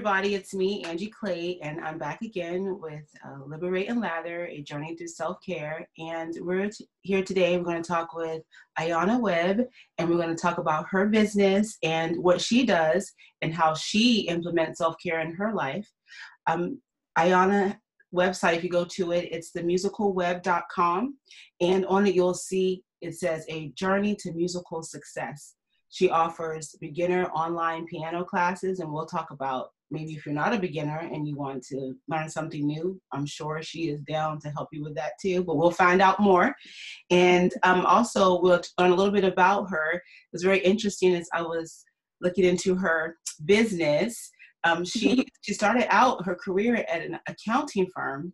everybody. It's me, Angie Clay, and I'm back again with uh, Liberate and Lather, a journey through self care. And we're t- here today. We're going to talk with Ayana Webb, and we're going to talk about her business and what she does and how she implements self care in her life. Um, Ayana website, if you go to it, it's themusicalweb.com, and on it you'll see it says a journey to musical success. She offers beginner online piano classes, and we'll talk about maybe if you're not a beginner and you want to learn something new, I'm sure she is down to help you with that too, but we'll find out more. And um, also, we'll learn a little bit about her. It was very interesting as I was looking into her business. Um, she, she started out her career at an accounting firm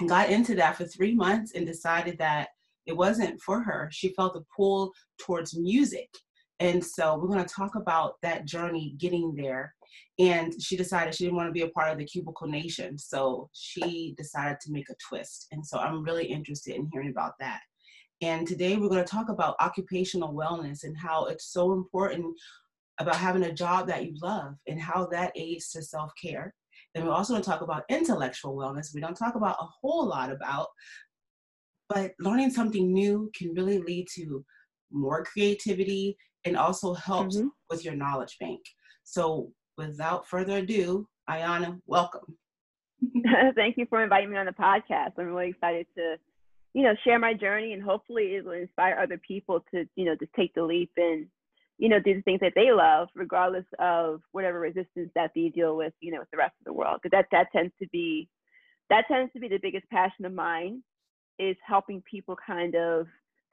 and got into that for three months and decided that it wasn't for her. She felt a pull towards music and so we're going to talk about that journey getting there. And she decided she didn't want to be a part of the cubicle nation. So she decided to make a twist. And so I'm really interested in hearing about that. And today we're going to talk about occupational wellness and how it's so important about having a job that you love and how that aids to self care. Then we're also going to talk about intellectual wellness. We don't talk about a whole lot about, but learning something new can really lead to more creativity and also helps mm-hmm. with your knowledge bank. So without further ado, Ayana, welcome. Thank you for inviting me on the podcast. I'm really excited to, you know, share my journey and hopefully it will inspire other people to, you know, just take the leap and, you know, do the things that they love, regardless of whatever resistance that they deal with, you know, with the rest of the world. Because that that tends to be, that tends to be the biggest passion of mine, is helping people kind of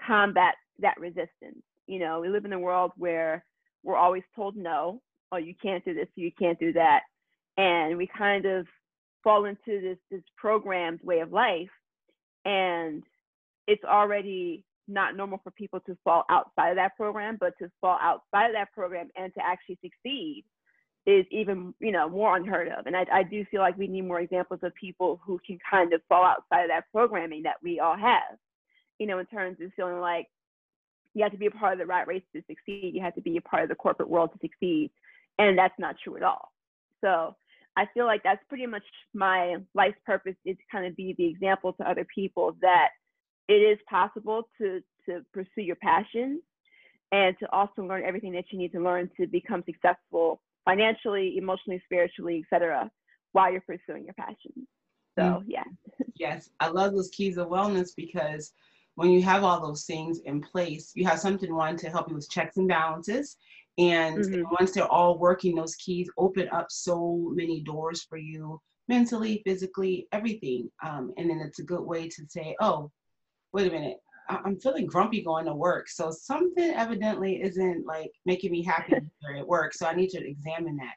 combat that resistance you know, we live in a world where we're always told no, oh, you can't do this, you can't do that. And we kind of fall into this this programmed way of life. And it's already not normal for people to fall outside of that program, but to fall outside of that program and to actually succeed is even you know more unheard of and I, I do feel like we need more examples of people who can kind of fall outside of that programming that we all have you know in terms of feeling like you have to be a part of the rat race to succeed. You have to be a part of the corporate world to succeed. And that's not true at all. So I feel like that's pretty much my life's purpose is to kind of be the example to other people that it is possible to to pursue your passions and to also learn everything that you need to learn to become successful financially, emotionally, spiritually, etc., while you're pursuing your passions. So mm. yeah. yes, I love those keys of wellness because when you have all those things in place, you have something one to help you with checks and balances. And mm-hmm. once they're all working, those keys open up so many doors for you mentally, physically, everything. Um, and then it's a good way to say, oh, wait a minute, I- I'm feeling grumpy going to work. So something evidently isn't like making me happy at work. So I need to examine that.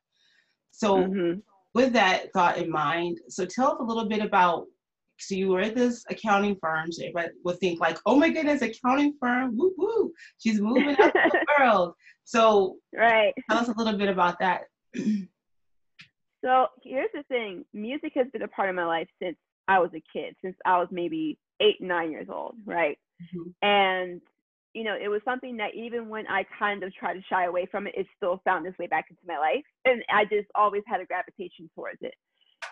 So mm-hmm. with that thought in mind, so tell us a little bit about so you were at this accounting firm. So everybody would think like, oh my goodness, accounting firm, woo woo, she's moving up the world. So right. tell us a little bit about that. so here's the thing: music has been a part of my life since I was a kid, since I was maybe eight, nine years old, right? Mm-hmm. And you know, it was something that even when I kind of tried to shy away from it, it still found its way back into my life, and I just always had a gravitation towards it.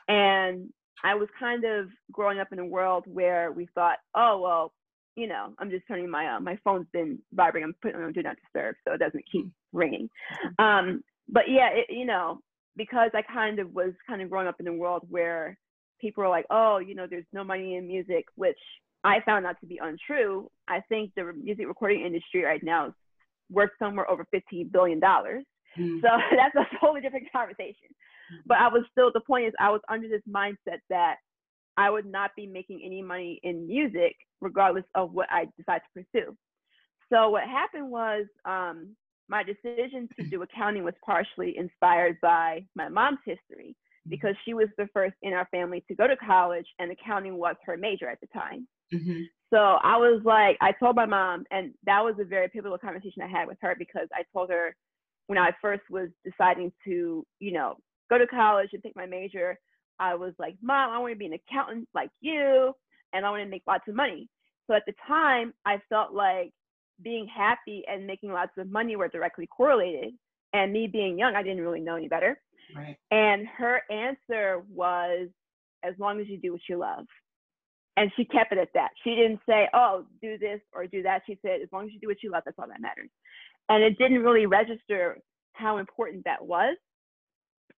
And I was kind of growing up in a world where we thought, oh well, you know, I'm just turning my uh, my phone's been vibrating. I'm putting on do not disturb so it doesn't keep ringing. Um, but yeah, it, you know, because I kind of was kind of growing up in a world where people were like, oh, you know, there's no money in music, which I found out to be untrue. I think the music recording industry right now is worth somewhere over 15 billion dollars. Mm. So that's a totally different conversation. But I was still, the point is, I was under this mindset that I would not be making any money in music, regardless of what I decide to pursue. So what happened was um, my decision to do accounting was partially inspired by my mom's history mm-hmm. because she was the first in our family to go to college and accounting was her major at the time. Mm-hmm. So I was like, I told my mom, and that was a very pivotal conversation I had with her because I told her when I first was deciding to, you know, go to college and pick my major, I was like, Mom, I want to be an accountant like you, and I want to make lots of money. So at the time, I felt like being happy and making lots of money were directly correlated. And me being young, I didn't really know any better. Right. And her answer was, as long as you do what you love. And she kept it at that. She didn't say, oh, do this or do that. She said, as long as you do what you love, that's all that matters. And it didn't really register how important that was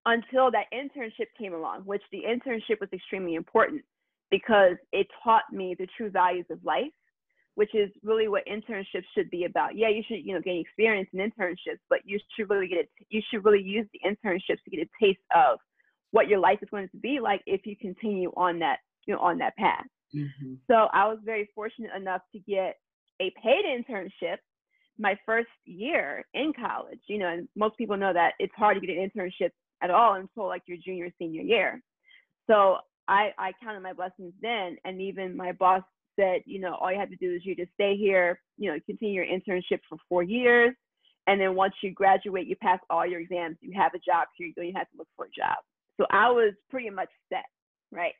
until that internship came along, which the internship was extremely important because it taught me the true values of life, which is really what internships should be about. Yeah, you should, you know, gain experience in internships, but you should really get it. You should really use the internships to get a taste of what your life is going to be like if you continue on that, you know, on that path. Mm-hmm. So I was very fortunate enough to get a paid internship my first year in college. You know, and most people know that it's hard to get an internship at all until like your junior senior year. So I I counted my blessings then, and even my boss said, you know, all you have to do is you just stay here, you know, continue your internship for four years, and then once you graduate, you pass all your exams, you have a job here, you don't even have to look for a job. So I was pretty much set, right?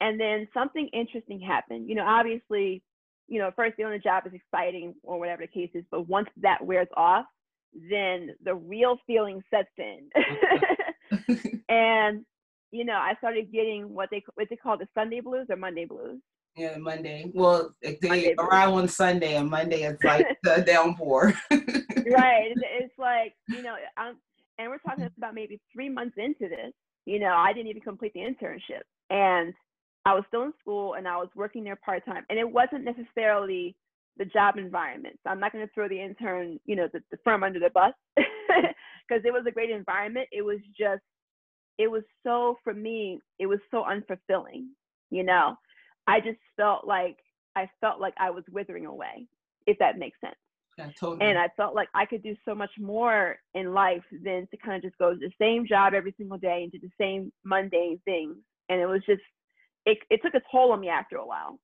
And then something interesting happened. You know, obviously, you know, first day on the job is exciting or whatever the case is, but once that wears off, then the real feeling sets in. and you know, I started getting what they what they call the Sunday blues or Monday blues. Yeah, Monday. Well, eh, they Monday arrive on Sunday, and Monday it's like the downpour. right. It's like you know, I'm, and we're talking mm-hmm. about maybe three months into this. You know, I didn't even complete the internship, and I was still in school, and I was working there part time, and it wasn't necessarily the job environment. So I'm not going to throw the intern, you know, the, the firm under the bus because it was a great environment. It was just, it was so, for me, it was so unfulfilling, you know. I just felt like, I felt like I was withering away, if that makes sense. Yeah, totally. And I felt like I could do so much more in life than to kind of just go to the same job every single day and do the same mundane things. And it was just, it, it took a toll on me after a while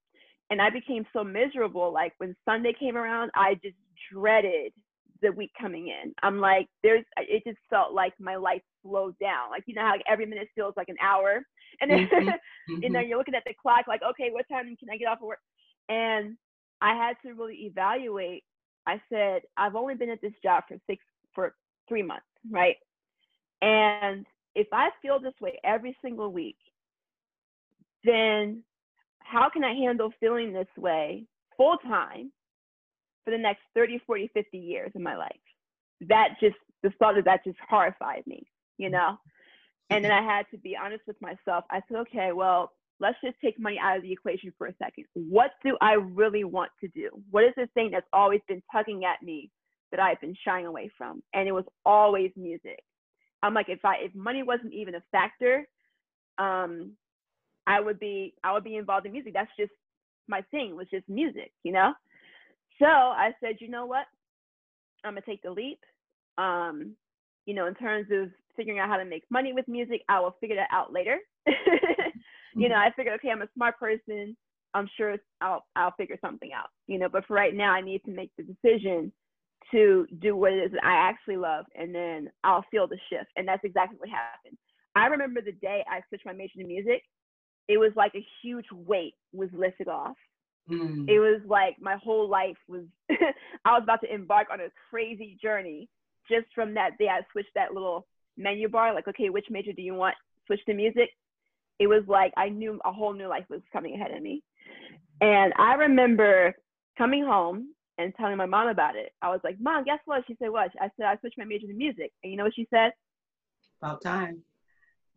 and I became so miserable. Like when Sunday came around, I just dreaded the week coming in. I'm like, there's, it just felt like my life slowed down. Like, you know, how like every minute feels like an hour. And then, mm-hmm. you know, mm-hmm. you're looking at the clock, like, okay, what time can I get off of work? And I had to really evaluate. I said, I've only been at this job for six, for three months, right? And if I feel this way every single week, then how can I handle feeling this way full time for the next 30, 40, 50 years of my life? That just, the thought of that just horrified me, you know? And then I had to be honest with myself. I said, okay, well, let's just take money out of the equation for a second. What do I really want to do? What is the thing that's always been tugging at me that I've been shying away from? And it was always music. I'm like, if I if money wasn't even a factor, um, I would be I would be involved in music. That's just my thing was just music, you know. So I said, you know what? I'm gonna take the leap. Um, you know, in terms of figuring out how to make money with music, I will figure that out later. you know, I figured, okay, I'm a smart person. I'm sure I'll I'll figure something out. You know, but for right now, I need to make the decision to do what it is that I actually love, and then I'll feel the shift. And that's exactly what happened. I remember the day I switched my major to music it was like a huge weight was lifted off. Mm. It was like my whole life was, I was about to embark on a crazy journey just from that day. I switched that little menu bar, like, okay, which major do you want? Switch to music. It was like I knew a whole new life was coming ahead of me. And I remember coming home and telling my mom about it. I was like, Mom, guess what? She said, What? I said, I switched my major to music. And you know what she said? About time.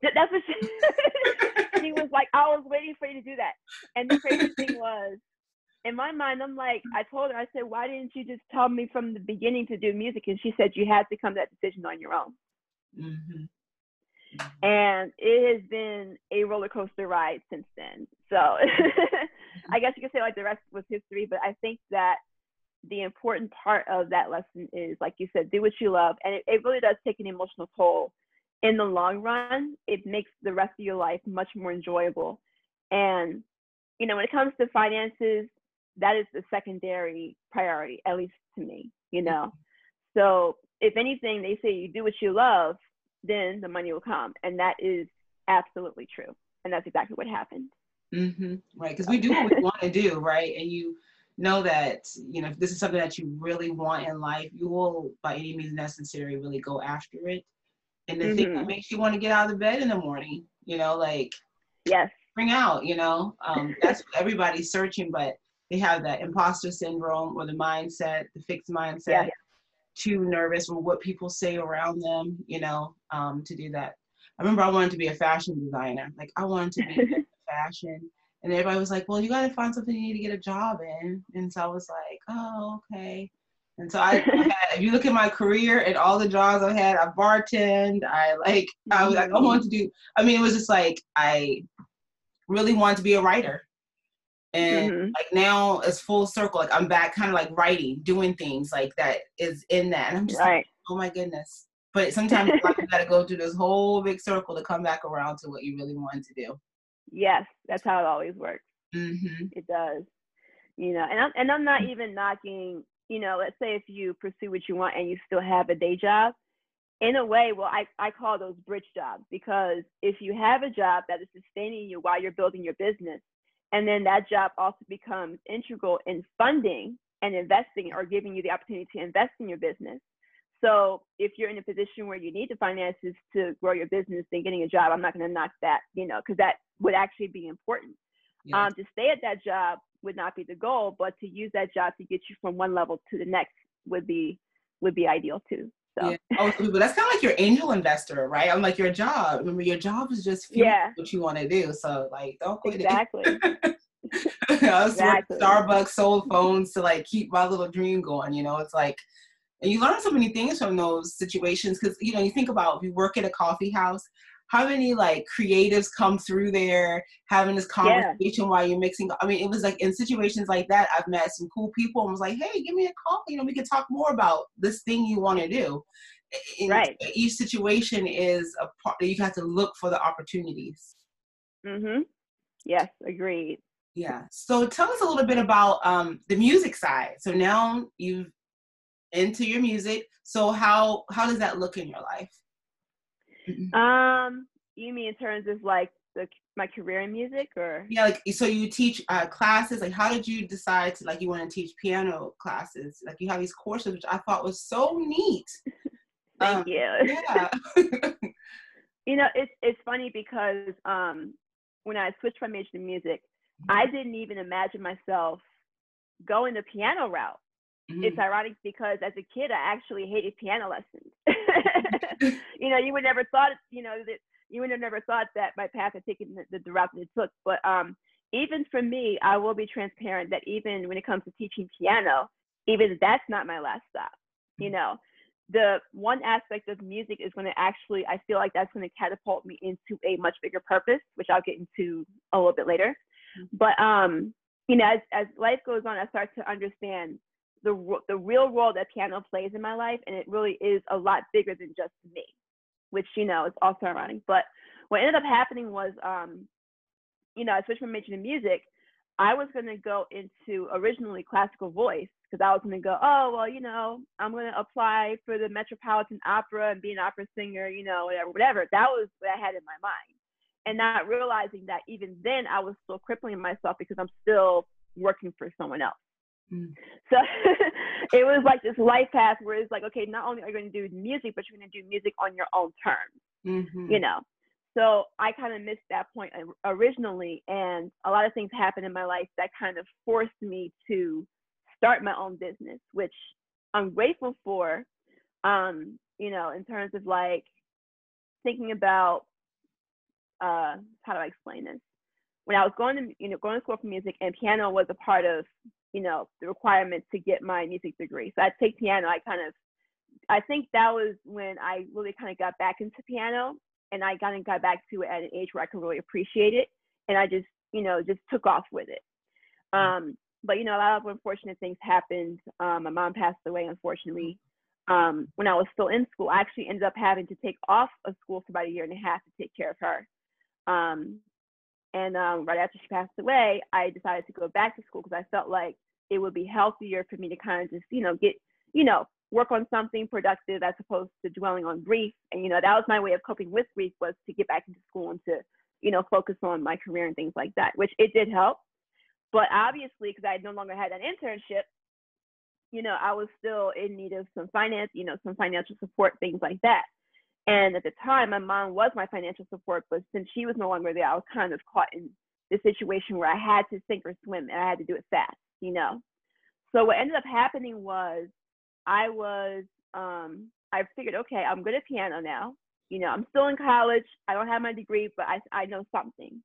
That's what she he was like, I was waiting for you to do that. And the crazy thing was, in my mind, I'm like, I told her, I said, why didn't you just tell me from the beginning to do music? And she said, you had to come to that decision on your own. Mm-hmm. mm-hmm. And it has been a roller coaster ride since then. So I guess you could say like the rest was history, but I think that the important part of that lesson is, like you said, do what you love. And it, it really does take an emotional toll in the long run, it makes the rest of your life much more enjoyable. And, you know, when it comes to finances, that is the secondary priority, at least to me, you know. So if anything, they say you do what you love, then the money will come. And that is absolutely true. And that's exactly what happened. Mm-hmm. Right. Because we do what we want to do, right? And you know that, you know, if this is something that you really want in life, you will, by any means necessary, really go after it and the mm-hmm. thing that mm-hmm. makes you want to get out of the bed in the morning. You know, like yes, bring out. You know, um, that's everybody's searching, but they have that imposter syndrome or the mindset, the fixed mindset. Yeah. Too nervous with what people say around them, you know, um, to do that. I remember I wanted to be a fashion designer. Like I wanted to be fashion. And everybody was like, well, you got to find something you need to get a job in. And so I was like, oh, okay. And so I, I had, if you look at my career and all the jobs I've had, I bartended. I like, I was like, I want to do, I mean, it was just like, I really wanted to be a writer. And mm-hmm. like now it's full circle. Like I'm back kind of like writing, doing things like that is in that. And I'm just right. like, oh my goodness. But sometimes you got to go through this whole big circle to come back around to what you really want to do. Yes, that's how it always works. Mm-hmm. It does. You know, and I'm and I'm not even knocking. You know, let's say if you pursue what you want and you still have a day job, in a way, well, I, I call those bridge jobs because if you have a job that is sustaining you while you're building your business, and then that job also becomes integral in funding and investing or giving you the opportunity to invest in your business, so if you're in a position where you need the finances to grow your business, then getting a job, I'm not going to knock that, you know, because that would actually be important. Um, to stay at that job would not be the goal, but to use that job to get you from one level to the next would be would be ideal too. So. Yeah. Oh, that's kind of like your angel investor, right? I'm like your job. Remember, your job is just yeah. what you want to do. So like, don't quit exactly. it. I was exactly. Starbucks sold phones to like keep my little dream going. You know, it's like and you learn so many things from those situations because you know you think about if you work at a coffee house how many like creatives come through there having this conversation yeah. while you're mixing i mean it was like in situations like that i've met some cool people and was like hey give me a call you know we can talk more about this thing you want to do in right each situation is a part that you have to look for the opportunities mm-hmm yes agreed yeah so tell us a little bit about um, the music side so now you've into your music. So how how does that look in your life? Um, you mean in terms of like the my career in music or? Yeah like so you teach uh, classes like how did you decide to like you want to teach piano classes? Like you have these courses which i thought was so neat. Thank um, you. yeah. You know it's it's funny because um when i switched my major to music i mm-hmm. didn't even imagine myself going the piano route Mm-hmm. It's ironic because as a kid, I actually hated piano lessons. you know, you would never thought, you know, that you would have never thought that my path had taken the, the route that it took. But um, even for me, I will be transparent that even when it comes to teaching piano, even that's not my last stop. You know, the one aspect of music is going to actually, I feel like that's going to catapult me into a much bigger purpose, which I'll get into a little bit later. Mm-hmm. But um, you know, as as life goes on, I start to understand the the real role that piano plays in my life, and it really is a lot bigger than just me, which you know is also ironic. But what ended up happening was, um, you know, I switched my major to music. I was going to go into originally classical voice because I was going to go, oh well, you know, I'm going to apply for the Metropolitan Opera and be an opera singer, you know, whatever, whatever. That was what I had in my mind, and not realizing that even then I was still crippling myself because I'm still working for someone else. Mm. So it was like this life path where it's like, okay, not only are you going to do music, but you're going to do music on your own terms, mm-hmm. you know. So I kind of missed that point originally, and a lot of things happened in my life that kind of forced me to start my own business, which I'm grateful for. Um, you know, in terms of like thinking about uh, how do I explain this? When I was going to, you know, going to school for music, and piano was a part of you know, the requirements to get my music degree. So I take piano. I kind of, I think that was when I really kind of got back into piano, and I kind of got back to it at an age where I could really appreciate it, and I just, you know, just took off with it. Mm. Um, but you know, a lot of unfortunate things happened. Um, my mom passed away, unfortunately. Um, when I was still in school, I actually ended up having to take off of school for about a year and a half to take care of her. Um, and um, right after she passed away, I decided to go back to school because I felt like it would be healthier for me to kind of just, you know, get, you know, work on something productive as opposed to dwelling on grief. And, you know, that was my way of coping with grief was to get back into school and to, you know, focus on my career and things like that, which it did help. But obviously, because I no longer had an internship, you know, I was still in need of some finance, you know, some financial support, things like that. And at the time, my mom was my financial support, but since she was no longer there, I was kind of caught in the situation where I had to sink or swim and I had to do it fast, you know. So what ended up happening was I was um I figured, okay, I'm good at piano now. You know, I'm still in college. I don't have my degree, but I I know something.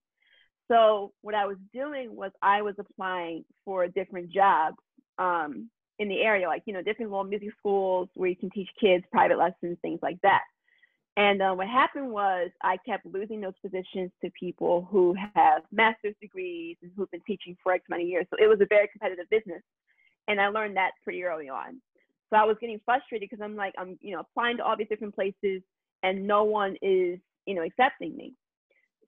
So what I was doing was I was applying for a different jobs um, in the area, like you know, different little music schools where you can teach kids private lessons, things like that. And uh, what happened was I kept losing those positions to people who have master's degrees and who've been teaching for X many years. So it was a very competitive business. And I learned that pretty early on. So I was getting frustrated because I'm like, I'm, you know, applying to all these different places and no one is, you know, accepting me.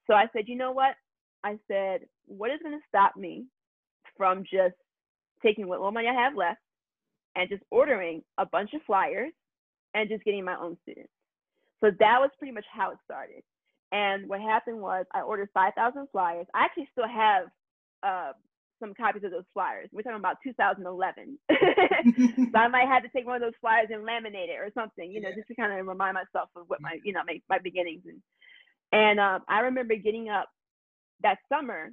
So I said, you know what? I said, what is going to stop me from just taking what little money I have left and just ordering a bunch of flyers and just getting my own students? So that was pretty much how it started. And what happened was I ordered 5,000 flyers. I actually still have uh, some copies of those flyers. We're talking about 2011. so I might have to take one of those flyers and laminate it or something, you know, yeah. just to kind of remind myself of what my, you know, my, my beginnings. And, and um, I remember getting up that summer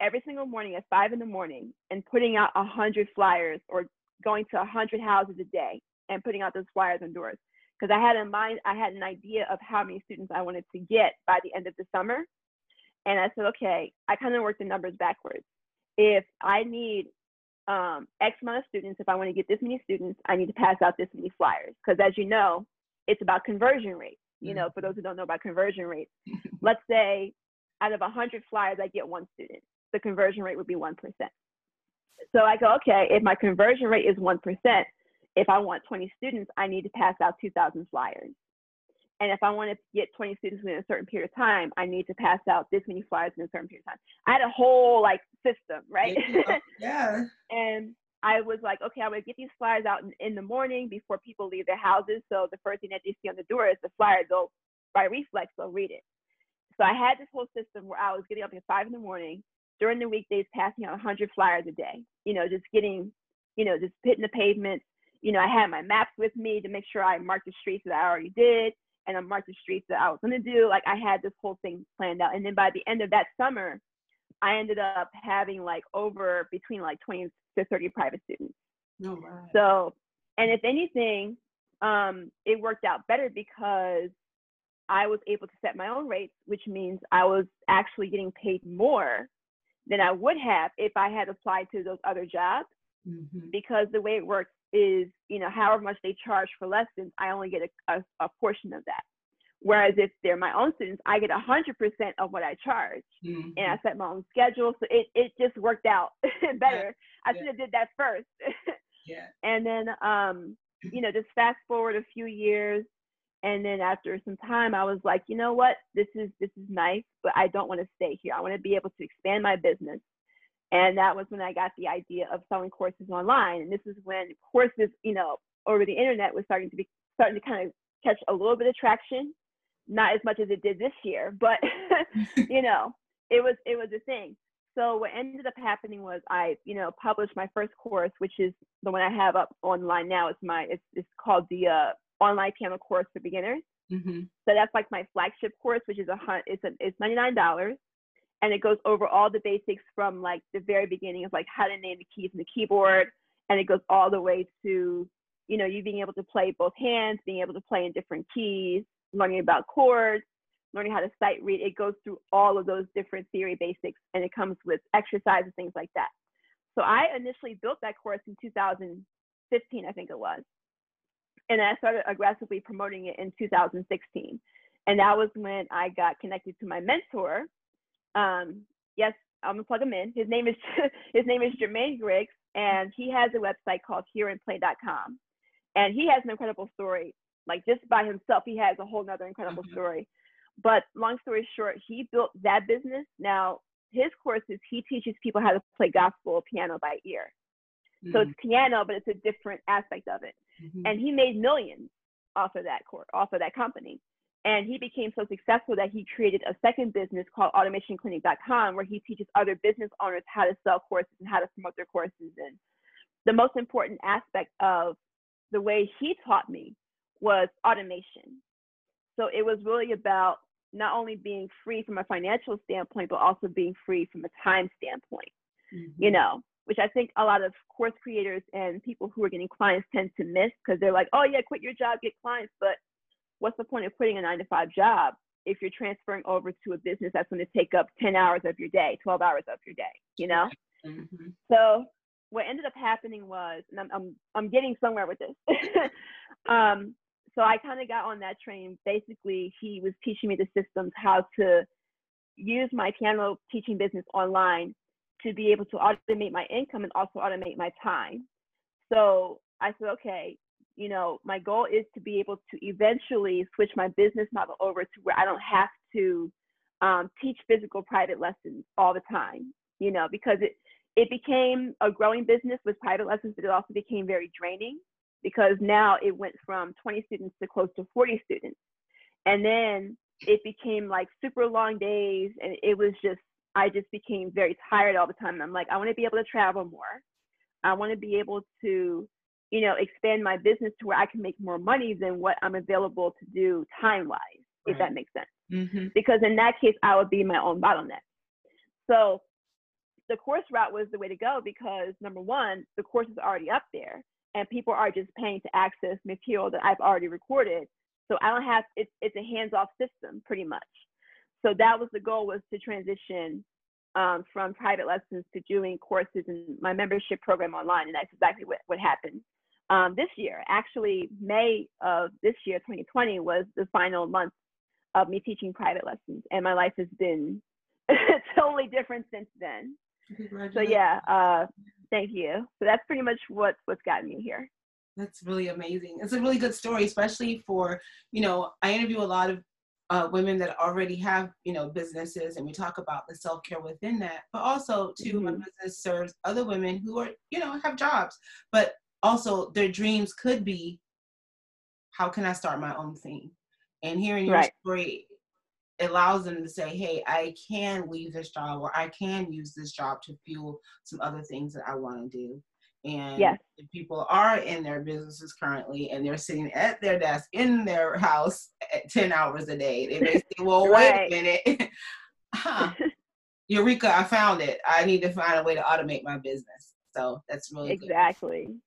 every single morning at five in the morning and putting out a hundred flyers or going to a hundred houses a day and putting out those flyers on doors because I had in mind, I had an idea of how many students I wanted to get by the end of the summer. And I said, okay, I kind of worked the numbers backwards. If I need um, X amount of students, if I want to get this many students, I need to pass out this many flyers. Because as you know, it's about conversion rate. You know, for those who don't know about conversion rates, let's say out of 100 flyers, I get one student. The conversion rate would be 1%. So I go, okay, if my conversion rate is 1%, if I want 20 students, I need to pass out 2,000 flyers. And if I want to get 20 students within a certain period of time, I need to pass out this many flyers in a certain period of time. I had a whole like system, right? Oh, yeah. and I was like, okay, I'm gonna get these flyers out in, in, the morning before people leave their houses. So the first thing that they see on the door is the flyer. They'll by reflex, they'll read it. So I had this whole system where I was getting up at five in the morning during the weekdays, passing out 100 flyers a day. You know, just getting, you know, just hitting the pavement, you know, I had my maps with me to make sure I marked the streets that I already did and I marked the streets that I was gonna do. Like I had this whole thing planned out. And then by the end of that summer, I ended up having like over between like 20 to 30 private students. Oh, wow. So, and if anything, um, it worked out better because I was able to set my own rates, which means I was actually getting paid more than I would have if I had applied to those other jobs. Mm-hmm. Because the way it works is, you know, however much they charge for lessons, I only get a, a, a portion of that. Whereas if they're my own students, I get 100% of what I charge. Mm-hmm. And I set my own schedule. So it, it just worked out better. Yeah. I should have did that first. yeah. And then, um, you know, just fast forward a few years. And then after some time, I was like, you know what? This is this is nice, but I don't want to stay here. I want to be able to expand my business. And that was when I got the idea of selling courses online. And this is when courses, you know, over the internet was starting to be starting to kind of catch a little bit of traction. Not as much as it did this year, but you know, it was it was a thing. So what ended up happening was I, you know, published my first course, which is the one I have up online now. It's my it's it's called the uh, online piano course for beginners. Mm-hmm. So that's like my flagship course, which is a it's a, it's ninety nine dollars and it goes over all the basics from like the very beginning of like how to name the keys in the keyboard and it goes all the way to you know you being able to play both hands being able to play in different keys learning about chords learning how to sight read. It goes through all of those different theory basics and it comes with exercises things like that. So i initially built that course in 2015 i think it was and i started aggressively promoting it in 2016 and that was when i got connected to my mentor um, yes, I'm gonna plug him in. His name is his name is Jermaine Griggs, and he has a website called HearAndPlay.com, and he has an incredible story. Like just by himself, he has a whole nother incredible mm-hmm. story. But long story short, he built that business. Now his courses, he teaches people how to play gospel piano by ear. Mm-hmm. So it's mm. piano, but it's a different aspect of it. Mm-hmm. And he made millions off of that course, off of that company. And he became so successful that he created a second business called automationclinic.com where he teaches other business owners how to sell courses and how to promote their courses. And the most important aspect of the way he taught me was automation. so it was really about not only being free from a financial standpoint, but also being free from a time standpoint, mm-hmm. you know, which I think a lot of course creators and people who are getting clients tend to miss because they're like, oh, yeah, quit your job, get clients. But what's the point of quitting a nine to five job if you're transferring over to a business that's going to take up 10 hours of your day, 12 hours of your day, you know? Mm-hmm. So what ended up happening was, and I'm, I'm, I'm getting somewhere with this. um, so I kind of got on that train. Basically, he was teaching me the systems, how to use my piano teaching business online to be able to automate my income and also automate my time. So I said, okay, you know, my goal is to be able to eventually switch my business model over to where I don't have to um, teach physical private lessons all the time, you know, because it, it became a growing business with private lessons, but it also became very draining because now it went from 20 students to close to 40 students. And then it became like super long days and it was just, I just became very tired all the time. I'm like, I want to be able to travel more. I want to be able to, you know, expand my business to where I can make more money than what I'm available to do time wise, right. if that makes sense. Mm-hmm. Because in that case, I would be my own bottleneck. So the course route was the way to go because number one, the course is already up there and people are just paying to access material that I've already recorded. So I don't have it's it's a hands-off system pretty much. So that was the goal was to transition um, from private lessons to doing courses in my membership program online, and that's exactly what what happened. Um, this year, actually, May of this year, 2020, was the final month of me teaching private lessons, and my life has been totally different since then. So yeah, uh, thank you. So that's pretty much what what's gotten me here. That's really amazing. It's a really good story, especially for you know I interview a lot of uh, women that already have you know businesses, and we talk about the self care within that. But also, too, mm-hmm. my business serves other women who are you know have jobs, but also their dreams could be, how can I start my own thing? And hearing your right. story, allows them to say, hey, I can leave this job or I can use this job to fuel some other things that I want to do. And yes. if people are in their businesses currently and they're sitting at their desk in their house at 10 hours a day, they may say, well, right. wait a minute. huh. Eureka, I found it. I need to find a way to automate my business. So that's really exactly. Good.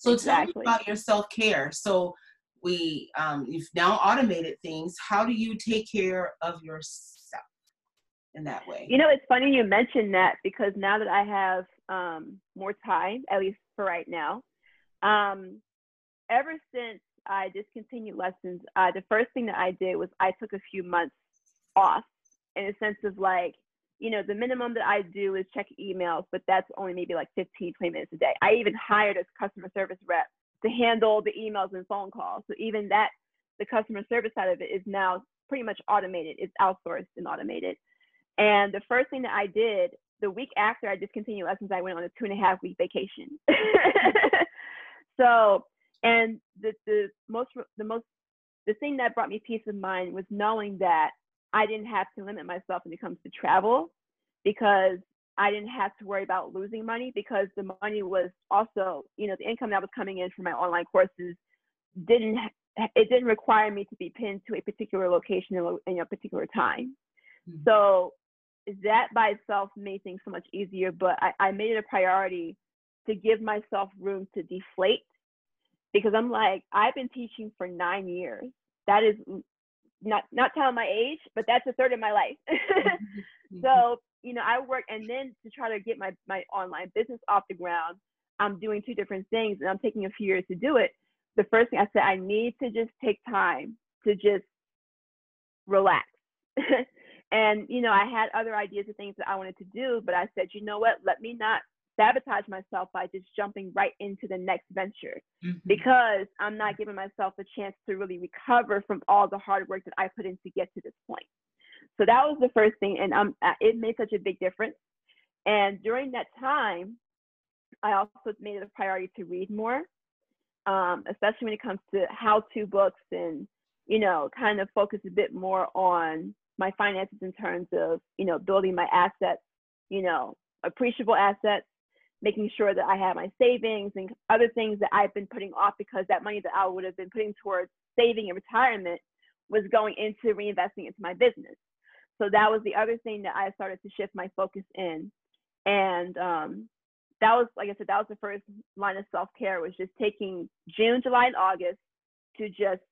So exactly. tell me about your self care. So we um, you've now automated things how do you take care of yourself in that way you know it's funny you mentioned that because now that i have um, more time at least for right now um, ever since i discontinued lessons uh, the first thing that i did was i took a few months off in a sense of like you know the minimum that i do is check emails but that's only maybe like 15 20 minutes a day i even hired a customer service rep to handle the emails and phone calls. So even that, the customer service side of it is now pretty much automated. It's outsourced and automated. And the first thing that I did the week after I discontinued lessons, I went on a two and a half week vacation. so, and the, the most, the most, the thing that brought me peace of mind was knowing that I didn't have to limit myself when it comes to travel because I didn't have to worry about losing money because the money was also, you know, the income that was coming in from my online courses didn't it didn't require me to be pinned to a particular location in a particular time. Mm-hmm. So that by itself made things so much easier. But I, I made it a priority to give myself room to deflate because I'm like, I've been teaching for nine years. That is not not telling my age, but that's a third of my life. Mm-hmm. so you know, I work and then to try to get my, my online business off the ground, I'm doing two different things and I'm taking a few years to do it. The first thing I said, I need to just take time to just relax. and, you know, I had other ideas of things that I wanted to do, but I said, you know what, let me not sabotage myself by just jumping right into the next venture mm-hmm. because I'm not giving myself a chance to really recover from all the hard work that I put in to get to this point. So that was the first thing, and um, it made such a big difference. And during that time, I also made it a priority to read more, um, especially when it comes to how-to books and you know, kind of focus a bit more on my finances in terms of you know building my assets, you know, appreciable assets, making sure that I have my savings and other things that I've been putting off because that money that I would have been putting towards saving and retirement was going into reinvesting into my business. So that was the other thing that I started to shift my focus in. And um, that was, like I said, that was the first line of self care was just taking June, July, and August to just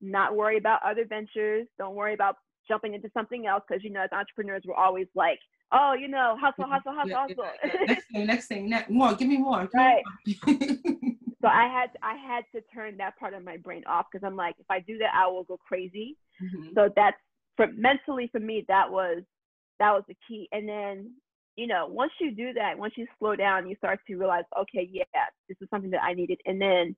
not worry about other ventures. Don't worry about jumping into something else because, you know, as entrepreneurs, we're always like, oh, you know, hustle, hustle, hustle, hustle. Next thing, next thing, next, more, give me more. Give right. Me more. so I had I had to turn that part of my brain off because I'm like, if I do that, I will go crazy. Mm-hmm. So that's for mentally for me, that was that was the key. And then you know, once you do that, once you slow down, you start to realize, okay, yeah, this is something that I needed. And then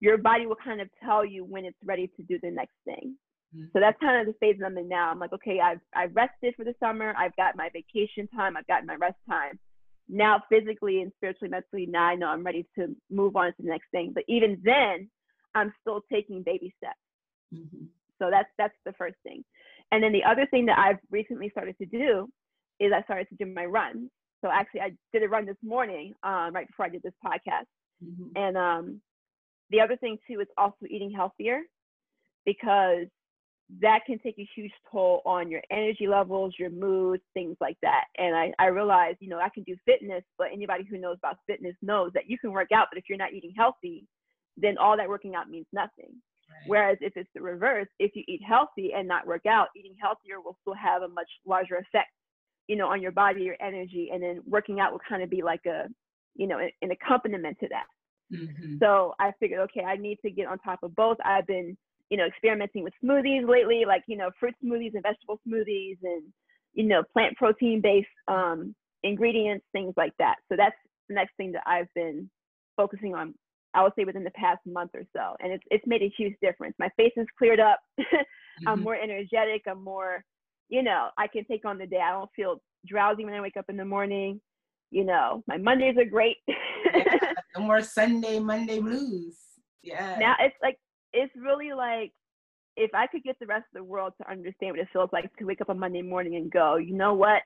your body will kind of tell you when it's ready to do the next thing. Mm-hmm. So that's kind of the phase I'm in now. I'm like, okay, I've I've rested for the summer. I've got my vacation time. I've got my rest time. Now, physically and spiritually, mentally, now I know I'm ready to move on to the next thing. But even then, I'm still taking baby steps. Mm-hmm. So that's that's the first thing. And then the other thing that I've recently started to do is I started to do my runs. So actually, I did a run this morning, um, right before I did this podcast. Mm-hmm. And um, the other thing too is also eating healthier because that can take a huge toll on your energy levels, your mood, things like that. And I, I realized, you know, I can do fitness, but anybody who knows about fitness knows that you can work out, but if you're not eating healthy, then all that working out means nothing. Right. Whereas if it's the reverse, if you eat healthy and not work out, eating healthier will still have a much larger effect, you know, on your body, your energy, and then working out will kind of be like a, you know, an accompaniment to that. Mm-hmm. So I figured, okay, I need to get on top of both. I've been, you know, experimenting with smoothies lately, like, you know, fruit smoothies and vegetable smoothies and, you know, plant protein based um, ingredients, things like that. So that's the next thing that I've been focusing on I would say within the past month or so. And it's it's made a huge difference. My face is cleared up. mm-hmm. I'm more energetic. I'm more, you know, I can take on the day. I don't feel drowsy when I wake up in the morning. You know, my Mondays are great. yeah, no more Sunday, Monday blues. Yeah. Now it's like it's really like if I could get the rest of the world to understand what it feels like to wake up on Monday morning and go, you know what?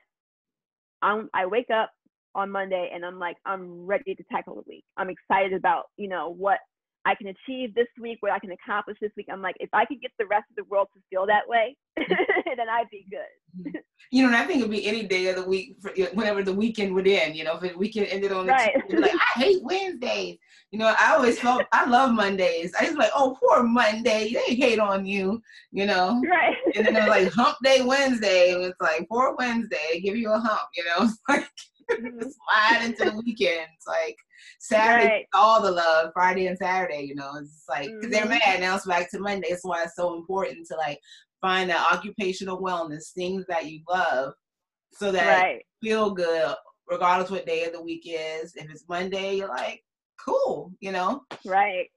I'm, I wake up, on Monday and I'm like, I'm ready to tackle the week. I'm excited about, you know, what I can achieve this week, what I can accomplish this week. I'm like, if I could get the rest of the world to feel that way, then I'd be good. Mm-hmm. you know, I think it'd be any day of the week, for, whenever the weekend would end. You know, if the weekend ended on the right. Tuesday, like I hate Wednesdays. You know, I always felt I love Mondays. I just like, oh, poor Monday. They hate on you. You know, right? and then it was like Hump Day Wednesday. And it's like poor Wednesday, give you a hump. You know, like. slide into the weekends. Like Saturday, right. all the love. Friday and Saturday, you know, it's like mm-hmm. they're mad now. It's back to Monday. That's why it's so important to like find that occupational wellness, things that you love, so that right. feel good regardless what day of the week is. If it's Monday, you're like, cool, you know. Right.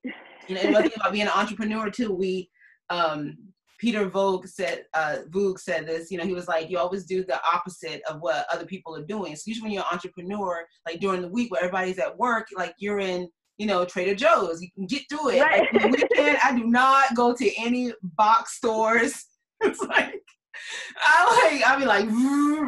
You know, and about being an entrepreneur too. We um Peter Voogd said, uh, Voogd said this, you know, he was like, you always do the opposite of what other people are doing. So usually when you're an entrepreneur, like during the week where everybody's at work, like you're in, you know, Trader Joe's, you can get through it. Right. Like, weekend, I do not go to any box stores. It's like, I like, I'll be like,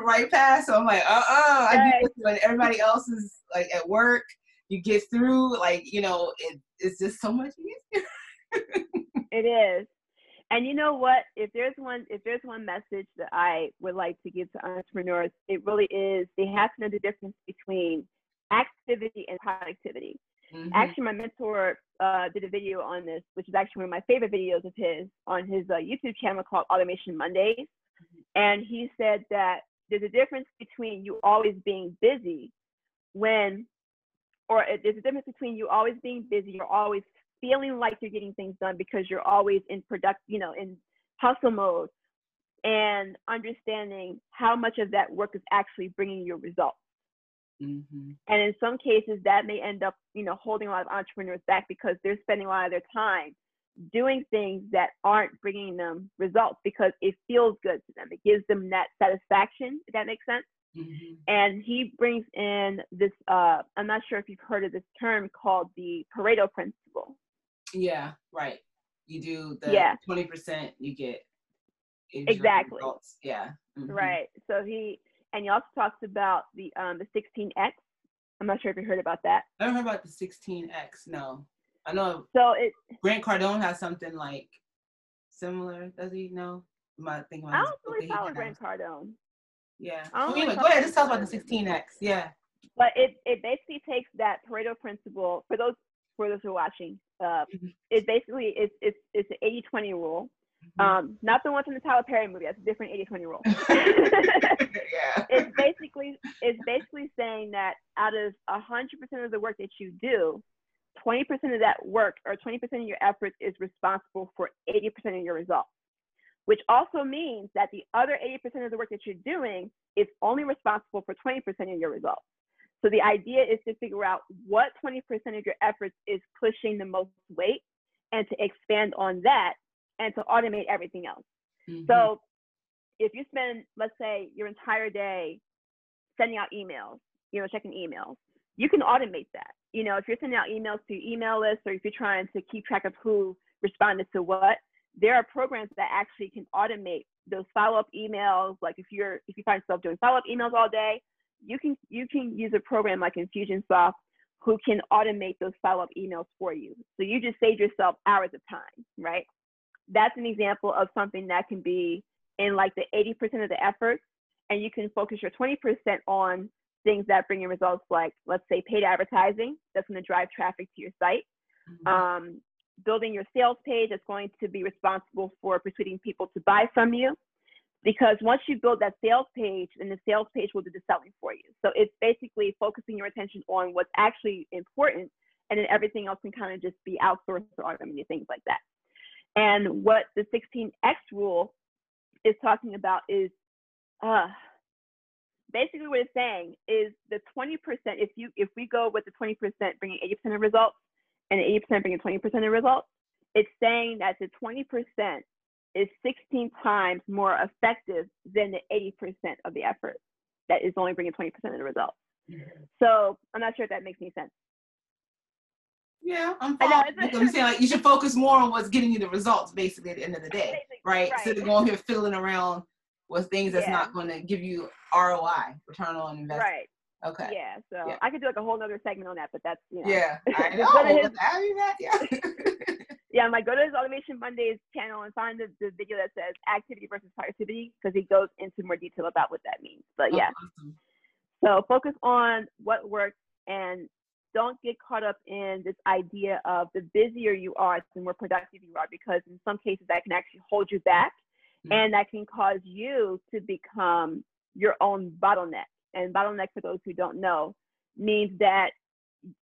right past. So I'm like, uh-uh. Right. I do this when everybody else is like at work. You get through, like, you know, it, it's just so much easier. it is and you know what? If there's one, if there's one message that I would like to give to entrepreneurs, it really is they have to know the difference between activity and productivity. Mm-hmm. Actually, my mentor uh, did a video on this, which is actually one of my favorite videos of his on his uh, YouTube channel called Automation Mondays. Mm-hmm. And he said that there's a difference between you always being busy when, or there's a difference between you always being busy or always feeling like you're getting things done because you're always in product, you know, in hustle mode and understanding how much of that work is actually bringing you results. Mm-hmm. And in some cases, that may end up, you know, holding a lot of entrepreneurs back because they're spending a lot of their time doing things that aren't bringing them results because it feels good to them. It gives them that satisfaction. If that makes sense. Mm-hmm. And he brings in this. Uh, I'm not sure if you've heard of this term called the Pareto principle. Yeah, right. You do the yeah. 20%, you get exactly. Yeah. Mm-hmm. Right. So he, and he also talks about the um the 16x. I'm not sure if you heard about that. I don't heard about the 16x. No, I know. So it Grant Cardone has something like similar? Does he know? I, about I don't really follow Grant Cardone. Yeah. I anyway, go ahead. Just tell about the 16x. Yeah. But it, it basically takes that Pareto principle for those for those who are watching. Uh, mm-hmm. It basically it's it's it's an 80-20 rule. Mm-hmm. Um, not the one from the Tyler Perry movie. That's a different 80-20 rule. yeah. It's basically it's basically saying that out of hundred percent of the work that you do, 20% of that work or 20% of your efforts is responsible for 80% of your results which also means that the other 80% of the work that you're doing is only responsible for 20% of your results. So the idea is to figure out what 20% of your efforts is pushing the most weight and to expand on that and to automate everything else. Mm-hmm. So if you spend, let's say, your entire day sending out emails, you know, checking emails, you can automate that. You know, if you're sending out emails to your email list or if you're trying to keep track of who responded to what, there are programs that actually can automate those follow-up emails. Like if you're if you find yourself doing follow-up emails all day, you can you can use a program like Infusionsoft who can automate those follow-up emails for you. So you just save yourself hours of time, right? That's an example of something that can be in like the 80% of the effort, and you can focus your 20% on things that bring you results like let's say paid advertising that's going to drive traffic to your site mm-hmm. um, building your sales page that's going to be responsible for persuading people to buy from you. Because once you build that sales page, then the sales page will do the selling for you. So it's basically focusing your attention on what's actually important, and then everything else can kind of just be outsourced or automated, things like that. And what the 16x rule is talking about is uh, basically what it's saying is the 20%, if you if we go with the 20% bringing 80% of results, and 80% bringing 20% of results, it's saying that the 20% is 16 times more effective than the 80% of the effort that is only bringing 20% of the results. So I'm not sure if that makes any sense. Yeah, I'm fine. I'm saying like you should focus more on what's getting you the results basically at the end of the day, right? right. Instead of going here fiddling around with things that's yeah. not going to give you ROI, return on investment. Right. Okay. Yeah. So yeah. I could do like a whole other segment on that, but that's you know. Yeah. I know. his, that, yeah. yeah, I'm like go to his Automation Mondays channel and find the, the video that says activity versus productivity because he goes into more detail about what that means. But yeah. Oh, awesome. So focus on what works and don't get caught up in this idea of the busier you are, the more productive you are, because in some cases that can actually hold you back mm-hmm. and that can cause you to become your own bottleneck and bottleneck for those who don't know means that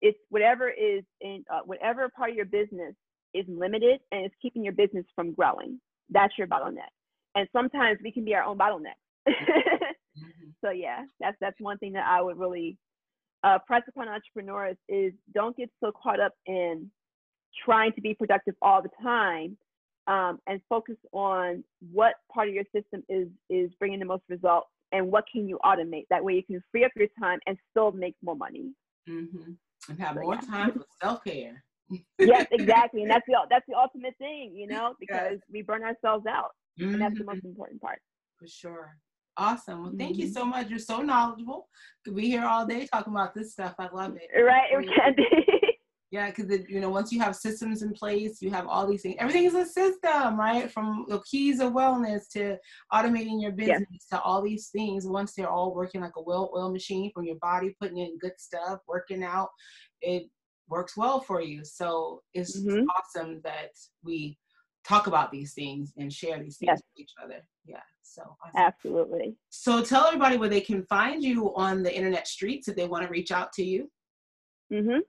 it's whatever is in uh, whatever part of your business is limited and it's keeping your business from growing. That's your bottleneck. And sometimes we can be our own bottleneck. mm-hmm. So yeah, that's that's one thing that I would really uh, press upon entrepreneurs is don't get so caught up in trying to be productive all the time um, and focus on what part of your system is is bringing the most results and what can you automate that way you can free up your time and still make more money mm-hmm. and have so, more yeah. time for self-care yes exactly and that's the that's the ultimate thing you know because we burn ourselves out mm-hmm. and that's the most mm-hmm. important part for sure awesome well thank mm-hmm. you so much you're so knowledgeable could be here all day talking about this stuff i love it right it can be yeah, because you know once you have systems in place, you have all these things. Everything is a system, right? From the keys of wellness to automating your business yeah. to all these things. Once they're all working like a well-oiled machine, from your body putting in good stuff, working out, it works well for you. So it's mm-hmm. awesome that we talk about these things and share these things yes. with each other. Yeah. So awesome. absolutely. So tell everybody where they can find you on the internet streets if they want to reach out to you. Mm-hmm.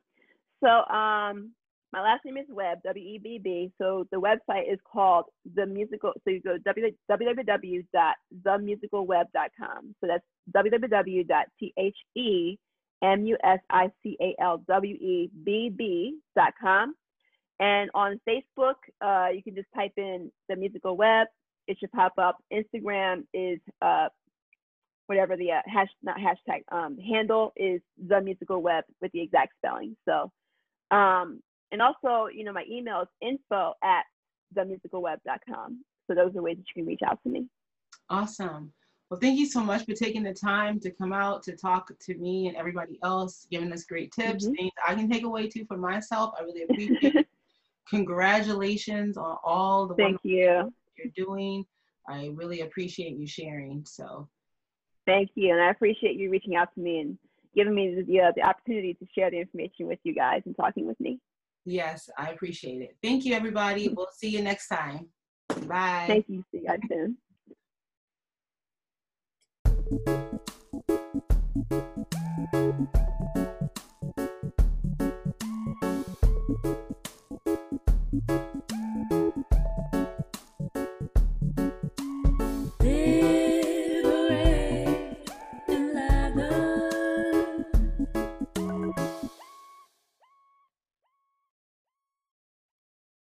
So um, my last name is Webb, W-E-B-B. So the website is called The Musical. So you go www.themusicalwebb.com. So that's www.themusicalwebb.com. And on Facebook, uh, you can just type in The Musical Webb. It should pop up. Instagram is uh, whatever the uh, hash, not hashtag, um, handle is The Musical Webb with the exact spelling. So um, and also, you know, my email is info at themusicalwebb.com. So those are ways that you can reach out to me. Awesome. Well, thank you so much for taking the time to come out to talk to me and everybody else, giving us great tips, mm-hmm. things I can take away too for myself. I really appreciate it. congratulations on all the Thank you. you're doing. I really appreciate you sharing. So Thank you. And I appreciate you reaching out to me and giving me the, uh, the opportunity to share the information with you guys and talking with me. Yes, I appreciate it. Thank you, everybody. We'll see you next time. Bye. Thank you. See you guys soon. Thank you.